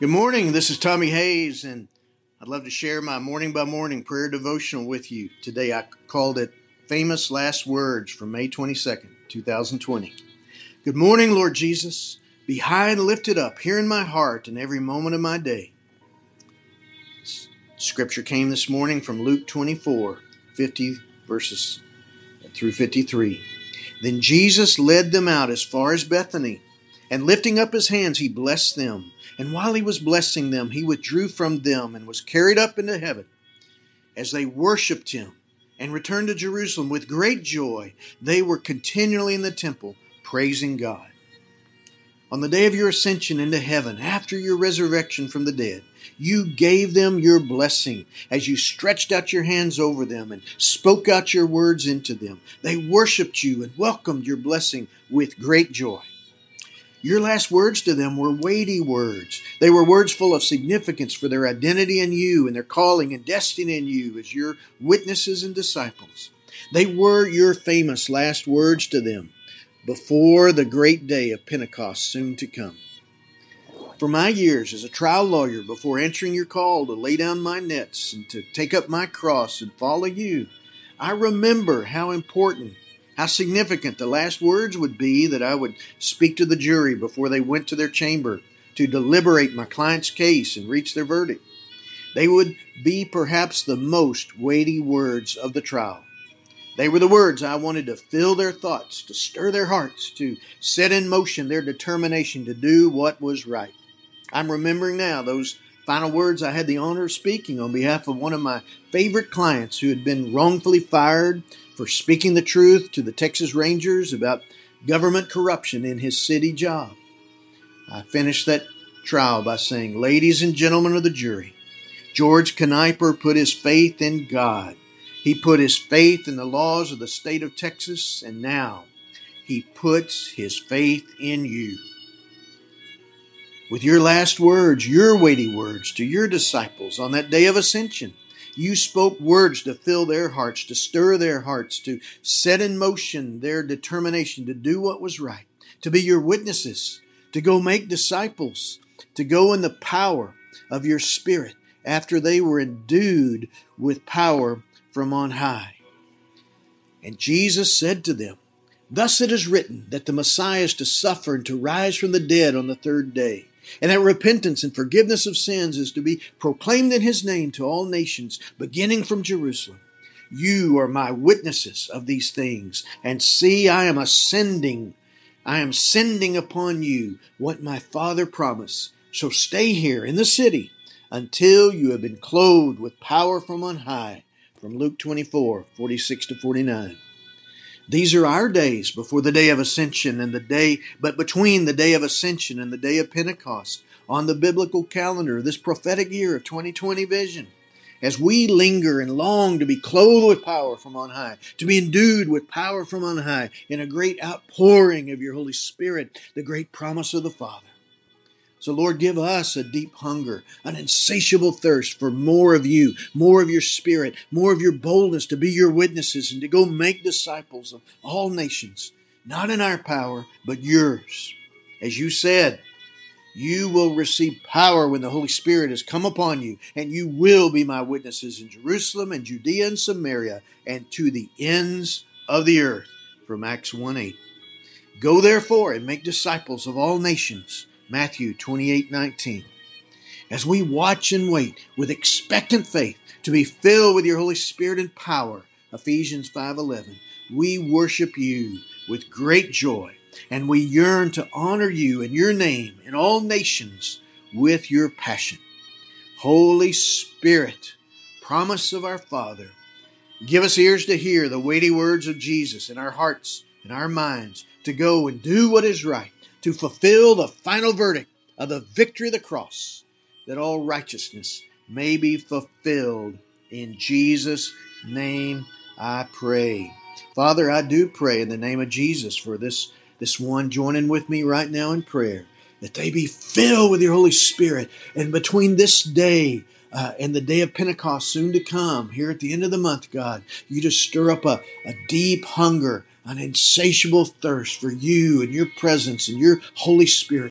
Good morning. This is Tommy Hayes, and I'd love to share my morning by morning prayer devotional with you. Today I called it Famous Last Words from May 22nd, 2020. Good morning, Lord Jesus. Be high and lifted up here in my heart in every moment of my day. Scripture came this morning from Luke 24, 50 verses through 53. Then Jesus led them out as far as Bethany, and lifting up his hands, he blessed them. And while he was blessing them, he withdrew from them and was carried up into heaven. As they worshiped him and returned to Jerusalem with great joy, they were continually in the temple praising God. On the day of your ascension into heaven, after your resurrection from the dead, you gave them your blessing as you stretched out your hands over them and spoke out your words into them. They worshiped you and welcomed your blessing with great joy. Your last words to them were weighty words. They were words full of significance for their identity in you and their calling and destiny in you as your witnesses and disciples. They were your famous last words to them before the great day of Pentecost soon to come. For my years as a trial lawyer, before answering your call to lay down my nets and to take up my cross and follow you, I remember how important how significant the last words would be that I would speak to the jury before they went to their chamber to deliberate my client's case and reach their verdict. They would be perhaps the most weighty words of the trial. They were the words I wanted to fill their thoughts, to stir their hearts, to set in motion their determination to do what was right. I'm remembering now those final words I had the honor of speaking on behalf of one of my favorite clients who had been wrongfully fired for speaking the truth to the Texas Rangers about government corruption in his city job. I finished that trial by saying, Ladies and gentlemen of the jury, George Kniper put his faith in God. He put his faith in the laws of the state of Texas, and now he puts his faith in you. With your last words, your weighty words to your disciples on that day of ascension, you spoke words to fill their hearts, to stir their hearts, to set in motion their determination to do what was right, to be your witnesses, to go make disciples, to go in the power of your Spirit after they were endued with power from on high. And Jesus said to them, Thus it is written that the Messiah is to suffer and to rise from the dead on the third day and that repentance and forgiveness of sins is to be proclaimed in his name to all nations, beginning from Jerusalem. You are my witnesses of these things, and see, I am ascending. I am sending upon you what my Father promised. So stay here in the city until you have been clothed with power from on high. From Luke 24, 46 to 49. These are our days before the day of ascension and the day, but between the day of ascension and the day of Pentecost on the biblical calendar, this prophetic year of 2020 vision. As we linger and long to be clothed with power from on high, to be endued with power from on high in a great outpouring of your Holy Spirit, the great promise of the Father. So, Lord, give us a deep hunger, an insatiable thirst for more of you, more of your spirit, more of your boldness to be your witnesses and to go make disciples of all nations, not in our power, but yours. As you said, you will receive power when the Holy Spirit has come upon you, and you will be my witnesses in Jerusalem and Judea and Samaria and to the ends of the earth. From Acts 1 8. Go therefore and make disciples of all nations Matthew 28 19. As we watch and wait with expectant faith to be filled with your Holy Spirit and power, Ephesians 5:11, we worship you with great joy and we yearn to honor you in your name in all nations with your passion. Holy Spirit, promise of our Father, give us ears to hear the weighty words of Jesus in our hearts and our minds to go and do what is right to fulfill the final verdict of the victory of the cross, that all righteousness may be fulfilled. In Jesus' name I pray. Father, I do pray in the name of Jesus for this, this one joining with me right now in prayer, that they be filled with your Holy Spirit. And between this day uh, and the day of Pentecost soon to come, here at the end of the month, God, you just stir up a, a deep hunger an insatiable thirst for you and your presence and your Holy Spirit.